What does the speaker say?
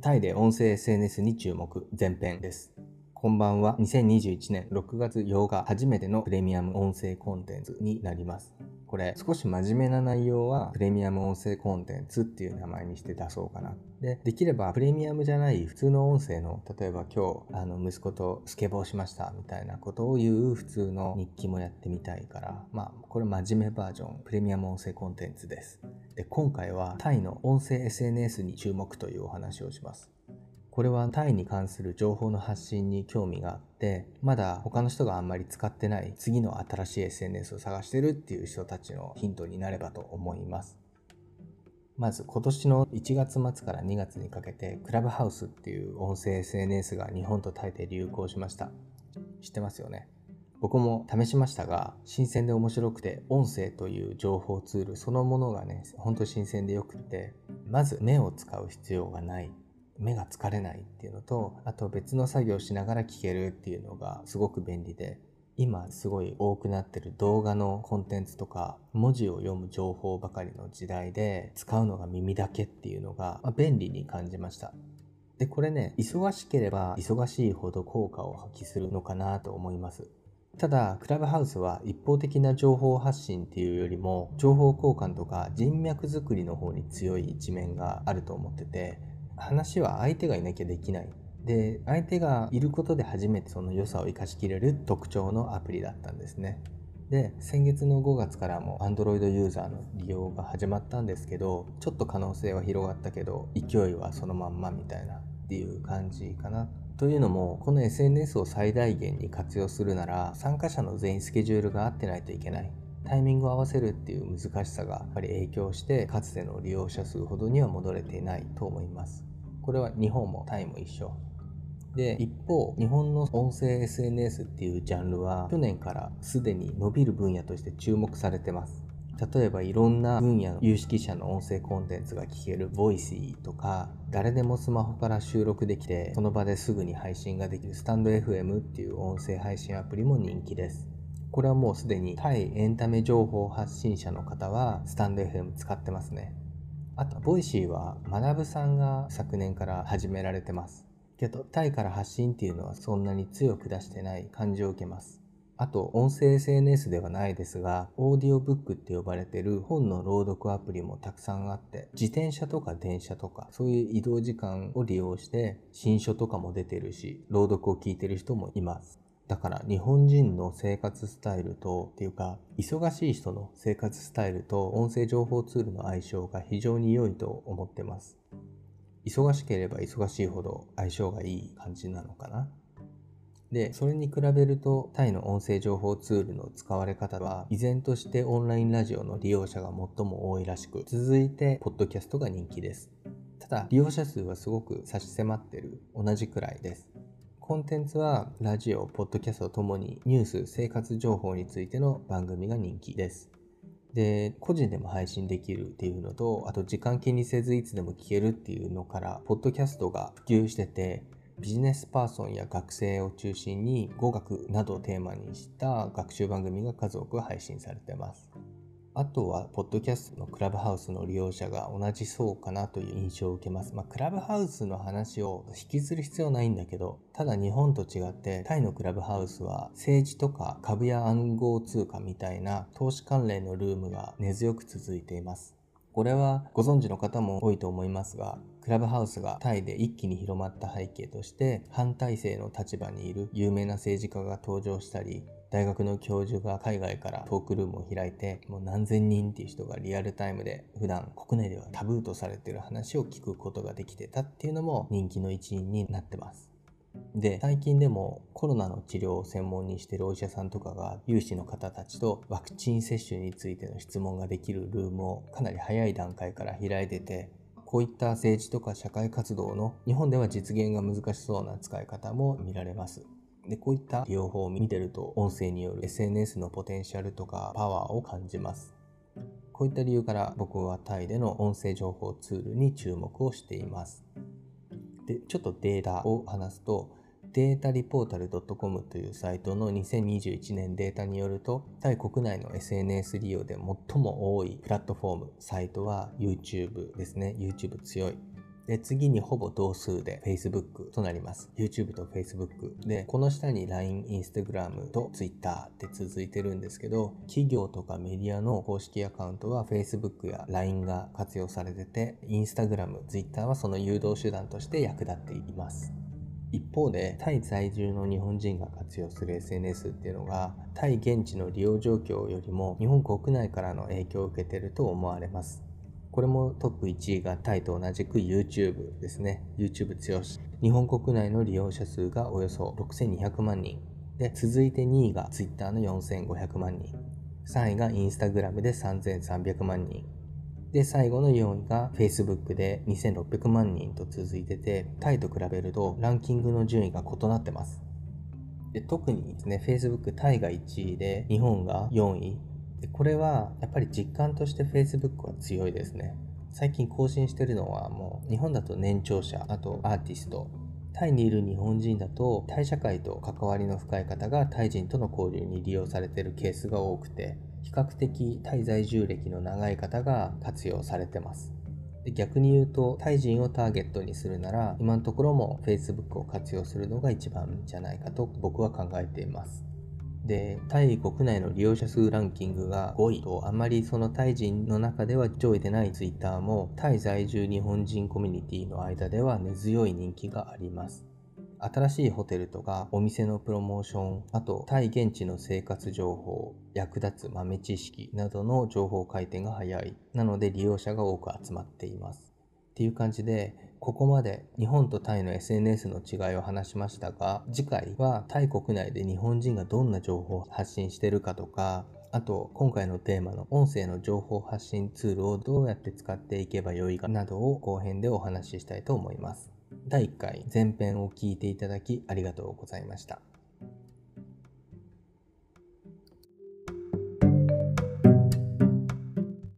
タイで音声 SNS に注目前編です。こんばんは。2021年6月8日初めてのプレミアム音声コンテンツになります。これ少し真面目な内容はプレミアム音声コンテンツっていう名前にして出そうかな。で、できればプレミアムじゃない普通の音声の、例えば今日あの息子とスケボーしましたみたいなことを言う普通の日記もやってみたいから、まあこれ真面目バージョンプレミアム音声コンテンツです。で、今回はタイの音声 SNS に注目というお話をします。これはタイに関する情報の発信に興味があって、まだ他の人があんまり使ってない次の新しい SNS を探してるっていう人たちのヒントになればと思います。まず今年の1月末から2月にかけてクラブハウスっていう音声 SNS が日本とタイで流行しました。知ってますよね？僕も試しましたが、新鮮で面白くて、音声という情報ツールそのものがね、ほんと新鮮でよくって、まず目を使う必要がない。目が疲れないっていうのと、あと別の作業しながら聞けるっていうのがすごく便利で、今すごい多くなってる動画のコンテンツとか文字を読む情報ばかりの時代で使うのが耳だけっていうのが、ま便利に感じました。で、これね、忙しければ忙しいほど効果を発揮するのかなと思います。ただ、クラブハウスは一方的な情報発信っていうよりも、情報交換とか人脈作りの方に強い一面があると思ってて、話は相手がいなきゃできない。で、相手がいることで初めてその良さを生かしきれる特徴のアプリだったんですね。で、先月の5月からも Android ユーザーの利用が始まったんですけど、ちょっと可能性は広がったけど、勢いはそのまんまみたいなっていう感じかな。というのも、この SNS を最大限に活用するなら、参加者の全員スケジュールが合ってないといけない。タイミングを合わせるっていう難しさがやっぱり影響して、かつての利用者数ほどには戻れていないと思います。これは日本もタイも一緒。で、一方、日本の音声 SNS っていうジャンルは、去年からすでに伸びる分野として注目されてます。例えばいろんな分野の有識者の音声コンテンツが聞ける Voicy とか、誰でもスマホから収録できて、その場ですぐに配信ができるスタンド FM っていう音声配信アプリも人気です。これはもうすでに対エンタメ情報発信者の方はスタンド FM 使ってますね。あと、 Voicy は、学さんが昨年から始められてます。けど、タイから発信っていうのはそんなに強く出してない感じを受けます。あと、音声 SNS ではないですが、オーディオブックって呼ばれてる本の朗読アプリもたくさんあって、自転車とか電車とか、そういう移動時間を利用して、新書とかも出てるし、朗読を聞いてる人もいます。だから日本人の生活スタイルとっていうか忙しい人の生活スタイルと音声情報ツールの相性が非常に良いと思ってます忙しければ忙しいほど相性がいい感じなのかなで、それに比べるとタイの音声情報ツールの使われ方は依然としてオンラインラジオの利用者が最も多いらしく、続いてポッドキャストが人気です。ただ、利用者数はすごく差し迫ってる同じくらいです。コンテンツはラジオ、ポッドキャストともにニュース、生活情報についての番組が人気です。で、個人でも配信できるっていうのと、あと時間気にせずいつでも聞けるっていうのから、ポッドキャストが普及してて、ビジネスパーソンや学生を中心に語学などをテーマにした学習番組が数多く配信されてます。あとは、ポッドキャストのクラブハウスの利用者が同じそうかなという印象を受けます。まあ、クラブハウスの話を引きずる必要ないんだけど、ただ日本と違って、タイのクラブハウスは政治とか株や暗号通貨みたいな投資関連のルームが根強く続いています。これはご存知の方も多いと思いますが、クラブハウスがタイで一気に広まった背景として、反体制の立場にいる有名な政治家が登場したり、大学の教授が海外からトークルームを開いて、もう何千人っていう人がリアルタイムで普段国内ではタブーとされてる話を聞くことができてたっていうのも人気の一因になってます。で、最近でもコロナの治療を専門にしてるお医者さんとかが有志の方たちとワクチン接種についての質問ができるルームをかなり早い段階から開いてて、こういった政治とか社会活動の日本では実現が難しそうな使い方も見られます。で、こういった利用法を見てると、音声による SNS のポテンシャルとかパワーを感じます。こういった理由から僕はタイでの音声情報ツールに注目をしています。で、ちょっとデータを話すと、データリポータル .com というサイトの2021年データによると、タイ国内の SNS 利用で最も多いプラットフォーム、サイトは YouTube ですね。YouTube 強い。で、次にほぼ同数で Facebook となります。YouTube と Facebook で、この下に LINE、Instagram と Twitter って続いてるんですけど、企業とかメディアの公式アカウントは Facebook や LINE が活用されてて、Instagram、Twitter はその誘導手段として役立っています。一方でタイ在住の日本人が活用する SNS っていうのがタイ現地の利用状況よりも日本国内からの影響を受けてると思われます。これもトップ1位がタイと同じく YouTube ですね。YouTube 強し日本国内の利用者数がおよそ6200万人。で続いて2位が Twitter の4500万人。3位が Instagram で3300万人。で、最後の4位が Facebook で2600万人と続いてて、タイと比べるとランキングの順位が異なってます。で特にですね、Facebook タイが1位で、日本が4位。でこれはやっぱり実感として Facebook は強いですね。最近更新してるのはもう日本だと年長者、あとアーティスト、タイにいる日本人だとタイ社会と関わりの深い方がタイ人との交流に利用されているケースが多くて比較的タイ在住歴の長い方が活用されてます。で逆に言うとタイ人をターゲットにするなら今のところも Facebook を活用するのが一番じゃないかと僕は考えています。でタイ国内の利用者数ランキングが5位とあまりそのタイ人の中では上位でない Twitter もタイ在住日本人コミュニティの間では根強い人気があります。新しいホテルとかお店のプロモーション、あとタイ現地の生活情報、役立つ豆知識などの情報回転が早い。なので利用者が多く集まっています。っていう感じで、ここまで日本とタイの SNS の違いを話しましたが、次回はタイ国内で日本人がどんな情報を発信してるかとか、あと、今回のテーマの音声の情報発信ツールをどうやって使っていけばよいかなどを後編でお話ししたいと思います。第1回前編を聞いていただきありがとうございました。